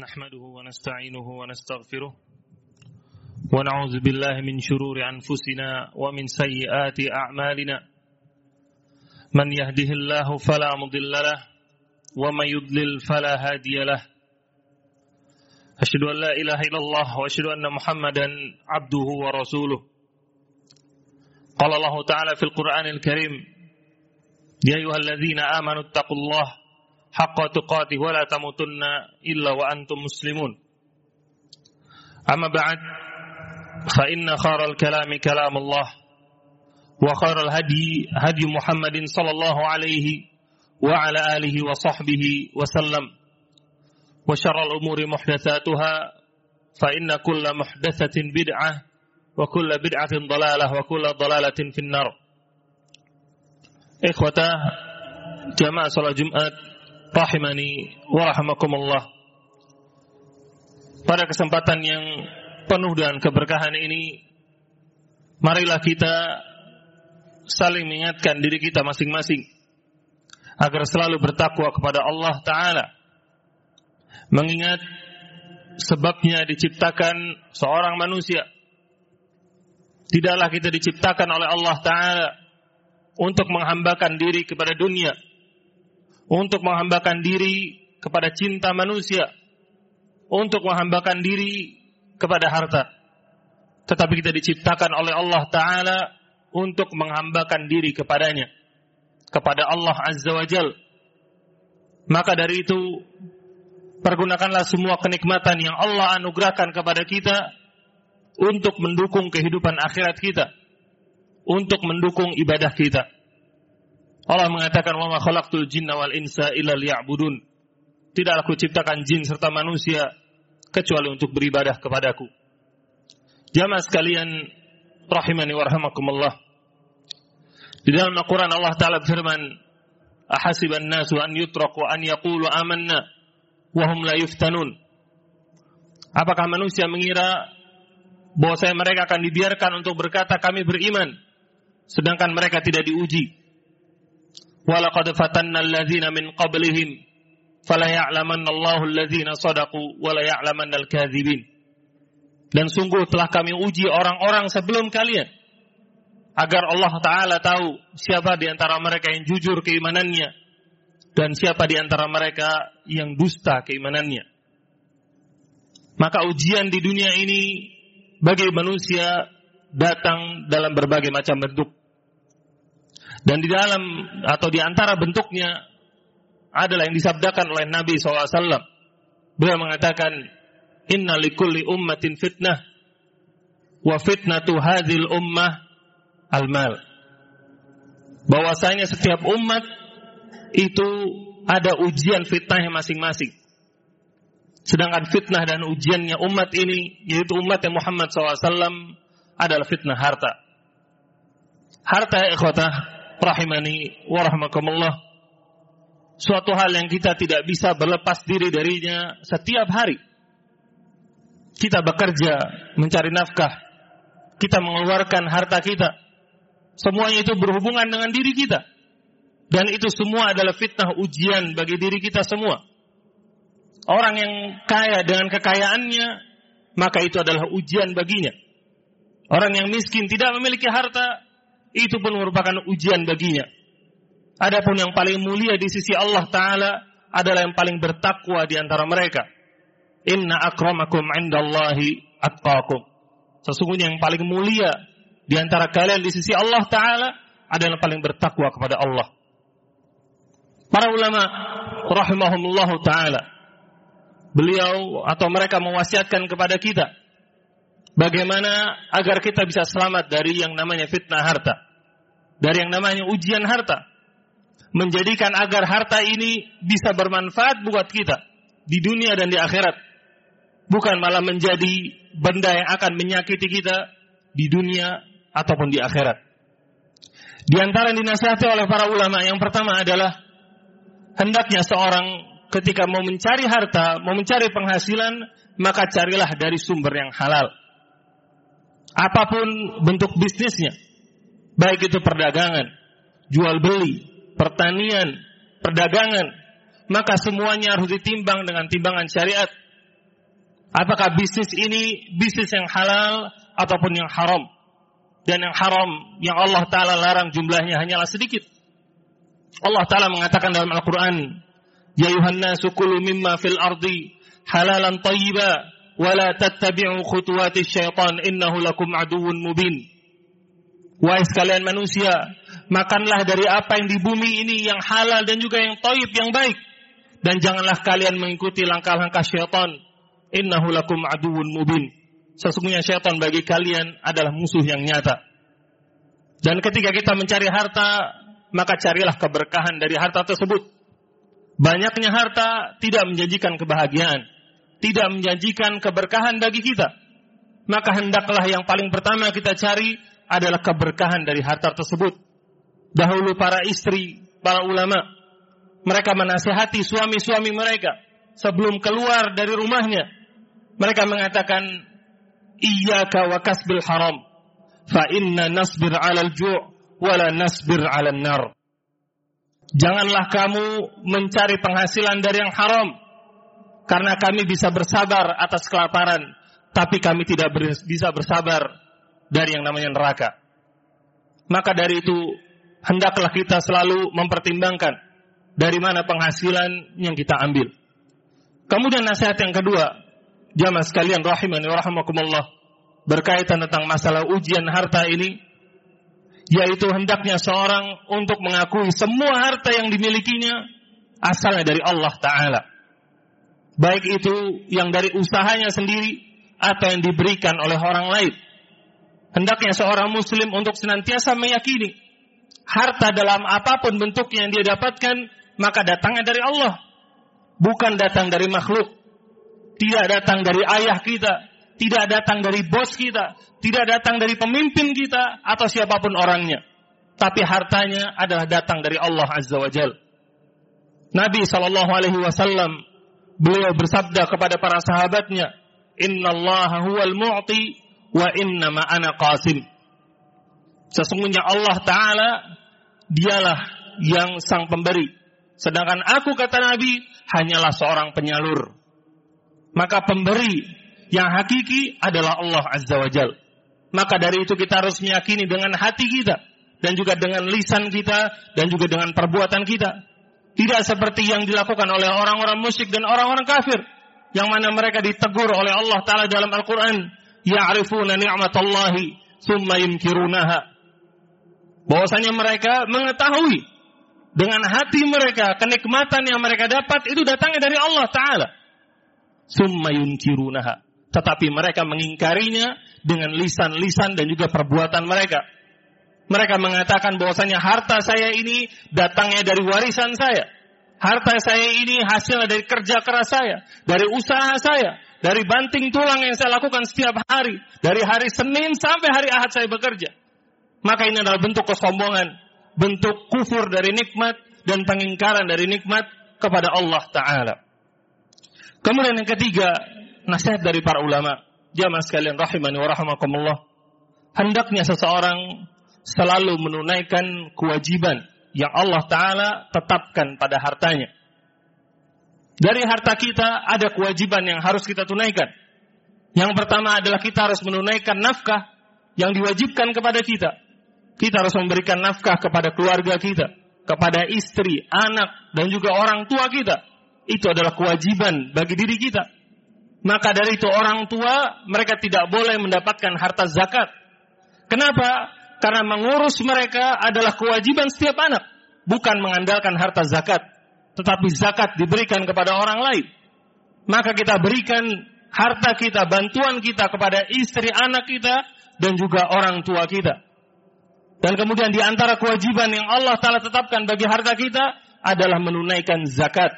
نحمده ونستعينه ونستغفره ونعوذ بالله من شرور أنفسنا ومن سيئات أعمالنا. من يهده الله فلا مضل له ومن يضلل فلا هادي له. أشهد أن لا إله إلا الله وأشهد أن محمدا عبده ورسوله. قال الله تعالى في القرآن الكريم يا أيها الذين آمنوا اتقوا الله حق تقاته ولا تموتن إلا وأنتم مسلمون. أما بعد فإن خير الكلام كلام الله وخير الهدي هدي محمد صلى الله عليه وعلى آله وصحبه وسلم وشر الأمور محدثاتها فإن كل محدثة بدعة وكل بدعة ضلالة وكل ضلالة في النار. إخوة جماعة صلاة Jumat rahimani wa rahimakumullah. Pada kesempatan yang penuh dengan keberkahan ini, marilah kita saling mengingatkan diri kita masing-masing agar selalu bertakwa kepada Allah Ta'ala. Mengingat sebabnya diciptakan seorang manusia. Tidaklah kita diciptakan oleh Allah Ta'ala untuk menghambakan diri kepada dunia untuk menghambakan diri kepada cinta manusia, untuk menghambakan diri kepada harta. Tetapi kita diciptakan oleh Allah Ta'ala untuk menghambakan diri kepadanya, kepada Allah Azza wa Jal. Maka dari itu, pergunakanlah semua kenikmatan yang Allah anugerahkan kepada kita untuk mendukung kehidupan akhirat kita, untuk mendukung ibadah kita. Allah mengatakan wa ma khalaqtul jinna wal insa illa liya'budun. Tidaklah aku ciptakan jin serta manusia kecuali untuk beribadah kepadaku. Jamaah sekalian rahimani wa rahimakumullah. Di dalam Al-Qur'an Allah taala berfirman, "Ahasiban nasu an yutraku an yaqulu amanna wa hum la yuftanun." Apakah manusia mengira bahwa saya mereka akan dibiarkan untuk berkata kami beriman sedangkan mereka tidak diuji? ولقد فتنا الذين من قبلهم فلا يعلمن الله الذين صدقوا ولا يعلمن الكاذبين dan sungguh telah kami uji orang-orang sebelum kalian agar Allah taala tahu siapa di antara mereka yang jujur keimanannya dan siapa di antara mereka yang dusta keimanannya maka ujian di dunia ini bagi manusia datang dalam berbagai macam bentuk dan di dalam atau di antara bentuknya adalah yang disabdakan oleh Nabi SAW. Beliau mengatakan, Inna likulli ummatin fitnah, wa fitnatu hadhil ummah al-mal. Bahwasanya setiap umat itu ada ujian fitnahnya masing-masing. Sedangkan fitnah dan ujiannya umat ini, yaitu umat yang Muhammad SAW, adalah fitnah harta. Harta ikhwatah, rahimani wa rahmakumullah suatu hal yang kita tidak bisa berlepas diri darinya setiap hari. Kita bekerja mencari nafkah. Kita mengeluarkan harta kita. Semuanya itu berhubungan dengan diri kita. Dan itu semua adalah fitnah ujian bagi diri kita semua. Orang yang kaya dengan kekayaannya maka itu adalah ujian baginya. Orang yang miskin tidak memiliki harta itu pun merupakan ujian baginya. Adapun yang paling mulia di sisi Allah Ta'ala adalah yang paling bertakwa di antara mereka. Inna akramakum indallahi atqakum. Sesungguhnya yang paling mulia di antara kalian di sisi Allah Ta'ala adalah yang paling bertakwa kepada Allah. Para ulama rahimahumullah ta'ala beliau atau mereka mewasiatkan kepada kita bagaimana agar kita bisa selamat dari yang namanya fitnah harta dari yang namanya ujian harta. Menjadikan agar harta ini bisa bermanfaat buat kita di dunia dan di akhirat. Bukan malah menjadi benda yang akan menyakiti kita di dunia ataupun di akhirat. Di antara yang dinasihati oleh para ulama yang pertama adalah hendaknya seorang ketika mau mencari harta, mau mencari penghasilan, maka carilah dari sumber yang halal. Apa pun bentuk bisnisnya, baik itu perdagangan, jual beli, pertanian, perdagangan, maka semuanya harus ditimbang dengan timbangan syariat. Apakah bisnis ini bisnis yang halal ataupun yang haram? Dan yang haram yang Allah Ta'ala larang jumlahnya hanyalah sedikit. Allah Ta'ala mengatakan dalam Al-Quran, Ya Yuhanna sukulu mimma fil ardi halalan tayyiba la tattabi'u khutuwati syaitan innahu lakum aduun mubin. Wahai sekalian manusia, makanlah dari apa yang di bumi ini yang halal dan juga yang taib, yang baik. Dan janganlah kalian mengikuti langkah-langkah syaitan. Innahu lakum aduun mubin. Sesungguhnya syaitan bagi kalian adalah musuh yang nyata. Dan ketika kita mencari harta, maka carilah keberkahan dari harta tersebut. Banyaknya harta tidak menjanjikan kebahagiaan, tidak menjanjikan keberkahan bagi kita. Maka hendaklah yang paling pertama kita cari adalah keberkahan dari harta tersebut. Dahulu para istri, para ulama, mereka menasihati suami-suami mereka sebelum keluar dari rumahnya. Mereka mengatakan, Iyaka wa kasbil haram, fa inna nasbir alal ju' wala nasbir alal nar. Janganlah kamu mencari penghasilan dari yang haram, karena kami bisa bersabar atas kelaparan, tapi kami tidak bisa bersabar dari yang namanya neraka. Maka dari itu, hendaklah kita selalu mempertimbangkan dari mana penghasilan yang kita ambil. Kemudian nasihat yang kedua, jamaah sekalian rahimani wa rahimakumullah, berkaitan tentang masalah ujian harta ini, yaitu hendaknya seorang untuk mengakui semua harta yang dimilikinya asalnya dari Allah Ta'ala. Baik itu yang dari usahanya sendiri atau yang diberikan oleh orang lain. Hendaknya seorang muslim untuk senantiasa meyakini harta dalam apa pun bentuknya yang dia dapatkan, maka datangnya dari Allah. Bukan datang dari makhluk. Tidak datang dari ayah kita, tidak datang dari bos kita, tidak datang dari pemimpin kita atau siapa pun orangnya. Tapi hartanya adalah datang dari Allah Azza wa Jal. Nabi Shallallahu Alaihi Wasallam beliau bersabda kepada para sahabatnya, Inna Allah huwal mu'ti wa inna ma ana qasim. Sesungguhnya Allah Ta'ala dialah yang sang pemberi. Sedangkan aku kata Nabi hanyalah seorang penyalur. Maka pemberi yang hakiki adalah Allah Azza wa Jal. Maka dari itu kita harus meyakini dengan hati kita dan juga dengan lisan kita dan juga dengan perbuatan kita. Tidak seperti yang dilakukan oleh orang-orang musyrik dan orang-orang kafir yang mana mereka ditegur oleh Allah taala dalam Al-Qur'an, ya'rifuna ni'matallahi tsumma yunkirunaha. Bahwasanya mereka mengetahui dengan hati mereka kenikmatan yang mereka dapat itu datangnya dari Allah taala. Tsumma yunkirunaha tetapi mereka mengingkarinya dengan lisan-lisan dan juga perbuatan mereka. Mereka mengatakan bahwasanya harta saya ini datangnya dari warisan saya. Harta saya ini hasil dari kerja keras saya, dari usaha saya, dari banting tulang yang saya lakukan setiap hari, dari hari Senin sampai hari Ahad saya bekerja. Maka ini adalah bentuk kesombongan, bentuk kufur dari nikmat dan pengingkaran dari nikmat kepada Allah Ta'ala. Kemudian yang ketiga, nasihat dari para ulama. Jamaah sekalian rahimani wa rahimakumullah. Hendaknya seseorang selalu menunaikan kewajiban yang Allah Ta'ala tetapkan pada hartanya. Dari harta kita ada kewajiban yang harus kita tunaikan. Yang pertama adalah kita harus menunaikan nafkah yang diwajibkan kepada kita. Kita harus memberikan nafkah kepada keluarga kita, kepada istri, anak, dan juga orang tua kita. Itu adalah kewajiban bagi diri kita. Maka dari itu orang tua mereka tidak boleh mendapatkan harta zakat. Kenapa? Karena mengurus mereka adalah kewajiban setiap anak, bukan mengandalkan harta zakat, tetapi zakat diberikan kepada orang lain. Maka kita berikan harta kita, bantuan kita kepada istri anak kita dan juga orang tua kita. Dan kemudian di antara kewajiban yang Allah Ta'ala tetapkan bagi harta kita adalah menunaikan zakat.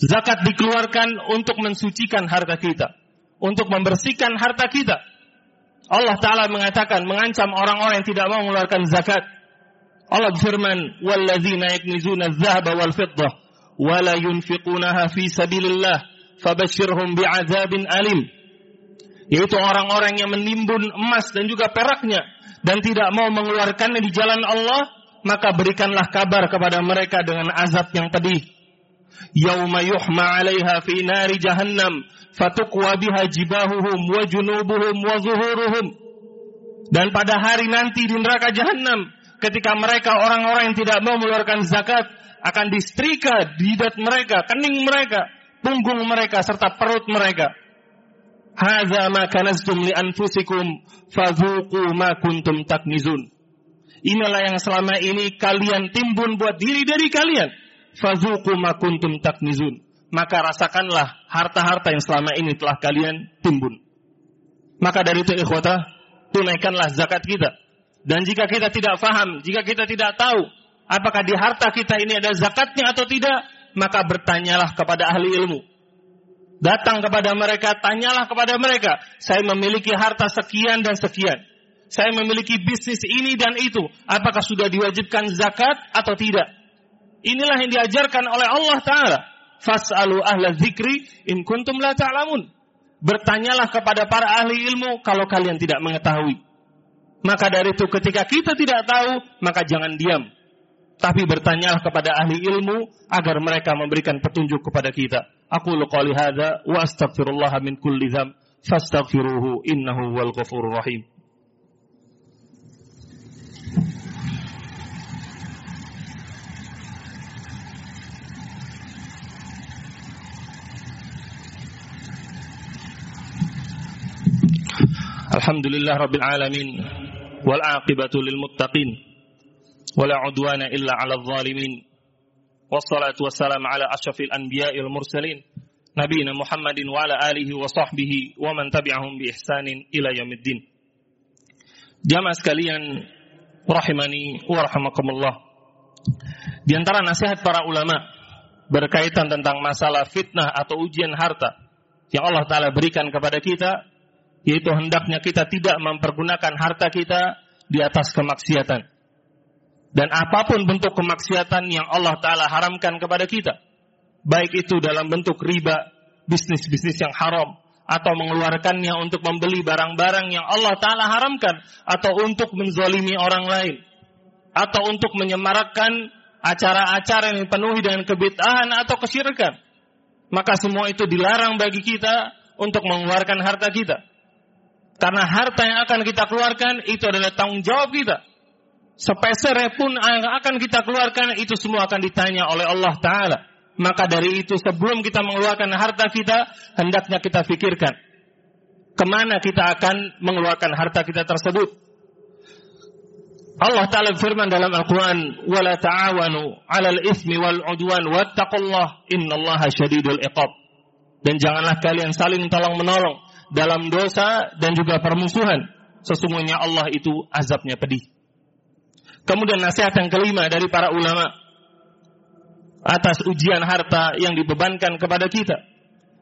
Zakat dikeluarkan untuk mensucikan harta kita, untuk membersihkan harta kita. Allah Ta'ala mengatakan, mengancam orang-orang yang tidak mau mengeluarkan zakat. Allah berfirman, وَالَّذِينَ يَكْنِزُونَ الذَّهَبَ وَالْفِضَّةِ وَلَا يُنْفِقُونَهَا فِي سَبِيلِ اللَّهِ فَبَشِّرْهُمْ بِعَذَابٍ أَلِيمٍ Yaitu orang-orang yang menimbun emas dan juga peraknya dan tidak mau mengeluarkannya di jalan Allah, maka berikanlah kabar kepada mereka dengan azab yang pedih. yauma yuhma 'alaiha fi nari jahannam fatukwa biha jibahuhum wa junubuhum wa dan pada hari nanti di neraka jahanam ketika mereka orang-orang yang tidak mau mengeluarkan zakat akan disetrika jidat mereka, kening mereka, punggung mereka serta perut mereka. Hadza ma kanaztum li anfusikum fadhuqu ma kuntum taknizun. Inilah yang selama ini kalian timbun buat diri dari kalian. Fadhuqu ma kuntum taknizun. Maka rasakanlah harta-harta yang selama ini telah kalian timbun. Maka dari itu ikhwata, tunaikanlah zakat kita. Dan jika kita tidak faham, jika kita tidak tahu apakah di harta kita ini ada zakatnya atau tidak, maka bertanyalah kepada ahli ilmu. Datang kepada mereka, tanyalah kepada mereka, saya memiliki harta sekian dan sekian. Saya memiliki bisnis ini dan itu. Apakah sudah diwajibkan zakat atau tidak? Inilah yang diajarkan oleh Allah Ta'ala. Fas'alu ahla zikri in kuntum la ta'lamun. Bertanyalah kepada para ahli ilmu kalau kalian tidak mengetahui. Maka dari itu ketika kita tidak tahu, maka jangan diam. Tapi bertanyalah kepada ahli ilmu agar mereka memberikan petunjuk kepada kita. Aku qouli hadza wa astaghfirullah min kulli dzam fastaghfiruhu innahu wal ghafurur rahim. Alhamdulillah Rabbil Alamin. Wal aqibatu lil illa 'alal zalimin. Wassalatu wassalamu ala asyrafil anbiya'i wal mursalin. Nabiyina Muhammadin wa ala alihi wa sahbihi wa man tabi'ahum bi ihsanin ila yaumiddin. Jamaah sekalian rahimani wa Di antara nasihat para ulama berkaitan tentang masalah fitnah atau ujian harta yang Allah taala berikan kepada kita yaitu hendaknya kita tidak mempergunakan harta kita di atas kemaksiatan. Dan apa pun bentuk kemaksiatan yang Allah Ta'ala haramkan kepada kita, baik itu dalam bentuk riba, bisnis-bisnis yang haram, atau mengeluarkannya untuk membeli barang-barang yang Allah Ta'ala haramkan, atau untuk menzolimi orang lain, atau untuk menyemarakkan acara-acara yang dipenuhi dengan kebitahan atau kesyirikan. Maka semua itu dilarang bagi kita untuk mengeluarkan harta kita. Karena harta yang akan kita keluarkan itu adalah tanggung jawab kita. Sepeser pun yang akan kita keluarkan itu semua akan ditanya oleh Allah Ta'ala. Maka dari itu sebelum kita mengeluarkan harta kita, hendaknya kita pikirkan. Kemana kita akan mengeluarkan harta kita tersebut. Allah Ta'ala firman dalam Al-Quran, وَلَا تَعَوَنُوا عَلَى الْإِثْمِ وَالْعُدْوَانِ وَاتَّقُوا اللَّهِ إِنَّ اللَّهَ شَدِيدُ الْإِقَابِ Dan janganlah kalian saling tolong menolong dalam dosa dan juga permusuhan. Sesungguhnya Allah itu azabnya pedih. Kemudian nasihat yang kelima dari para ulama atas ujian harta yang dibebankan kepada kita,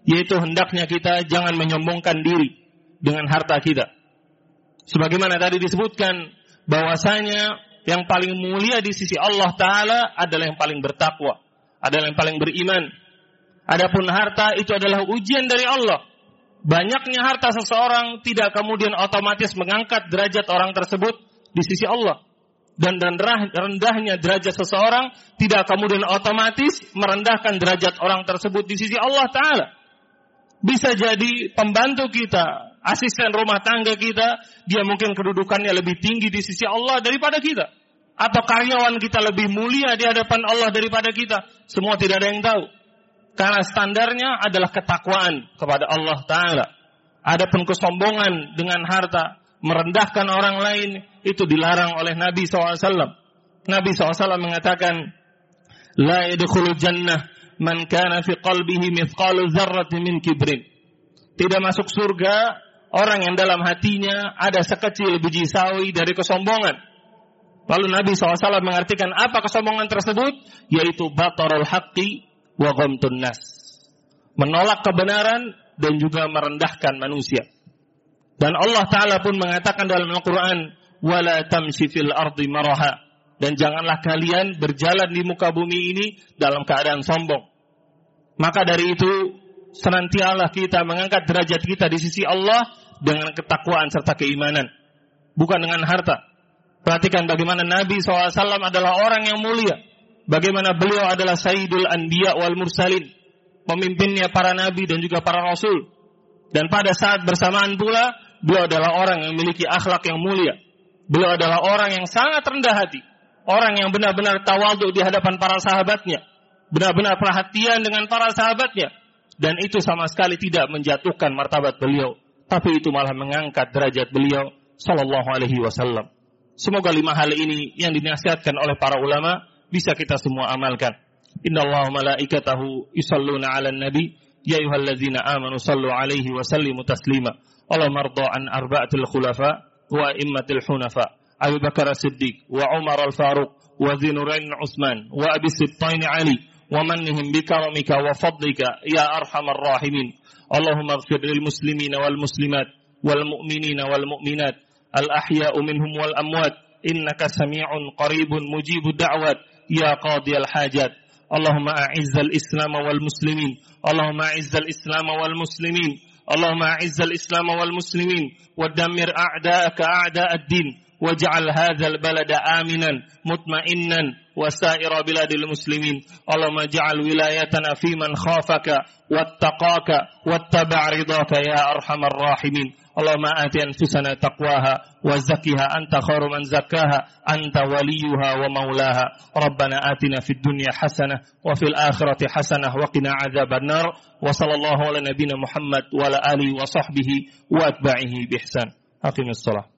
yaitu hendaknya kita jangan menyombongkan diri dengan harta kita. Sebagaimana tadi disebutkan bahwasanya yang paling mulia di sisi Allah taala adalah yang paling bertakwa, adalah yang paling beriman. Adapun harta itu adalah ujian dari Allah banyaknya harta seseorang tidak kemudian otomatis mengangkat derajat orang tersebut di sisi Allah. Dan rendahnya derajat seseorang tidak kemudian otomatis merendahkan derajat orang tersebut di sisi Allah Ta'ala. Bisa jadi pembantu kita, asisten rumah tangga kita, dia mungkin kedudukannya lebih tinggi di sisi Allah daripada kita. Atau karyawan kita lebih mulia di hadapan Allah daripada kita. Semua tidak ada yang tahu. Karena standarnya adalah ketakwaan kepada Allah Ta'ala. Adapun kesombongan dengan harta, merendahkan orang lain, itu dilarang oleh Nabi SAW. Nabi SAW mengatakan, La yadkhulu jannah man kana fi qalbihi mithqalu dzarratin min kibrin. Tidak masuk surga orang yang dalam hatinya ada sekecil biji sawi dari kesombongan. Lalu Nabi SAW mengartikan apa kesombongan tersebut? Yaitu batarul haqqi wa ghamtun nas. Menolak kebenaran dan juga merendahkan manusia. Dan Allah Ta'ala pun mengatakan dalam Al-Quran, وَلَا تَمْشِ فِي الْأَرْضِ مَرَحَا Dan janganlah kalian berjalan di muka bumi ini dalam keadaan sombong. Maka dari itu, senantialah kita mengangkat derajat kita di sisi Allah dengan ketakwaan serta keimanan. Bukan dengan harta. Perhatikan bagaimana Nabi SAW adalah orang yang mulia bagaimana beliau adalah Sayyidul Anbiya wal Mursalin, pemimpinnya para nabi dan juga para rasul. Dan pada saat bersamaan pula, beliau adalah orang yang memiliki akhlak yang mulia. Beliau adalah orang yang sangat rendah hati. Orang yang benar-benar tawadhu di hadapan para sahabatnya. Benar-benar perhatian dengan para sahabatnya. Dan itu sama sekali tidak menjatuhkan martabat beliau. Tapi itu malah mengangkat derajat beliau. Sallallahu alaihi wasallam. Semoga lima hal ini yang dinasihatkan oleh para ulama bisa kita semua amalkan. Inna Allah malaikatahu yusalluna ala nabi يا أيها الذين آمنوا صلوا عليه وسلموا تسليما اللهم ارضى عن أربعة الخلفاء وأئمة الحنفاء أبي بكر الصديق وعمر الفاروق وذي نورين عثمان وأبي السبطين علي ومنهم بكرمك وفضلك يا أرحم الراحمين اللهم اغفر للمسلمين والمسلمات والمؤمنين والمؤمنات الأحياء منهم والأموات إنك سميع قريب مجيب الدعوات يا قاضي الحاجات. اللهم أعز الإسلام والمسلمين. اللهم أعز الإسلام والمسلمين. اللهم أعز الإسلام والمسلمين. ودمر أعداءك أعداء الدين. واجعل هذا البلد آمنا مطمئنا. وسائر بلاد المسلمين. اللهم اجعل ولايتنا في من خافك واتقاك واتبع رضاك يا أرحم الراحمين. اللهم آت أنفسنا تقواها وزكها. أنت خير من زكاها أنت وليها ومولاها. ربنا آتنا في الدنيا حسنة وفي الآخرة حسنة وقنا عذاب النار. وصلى الله على نبينا محمد وعلى آله وصحبه وأتباعه بإحسان. أقم الصلاة.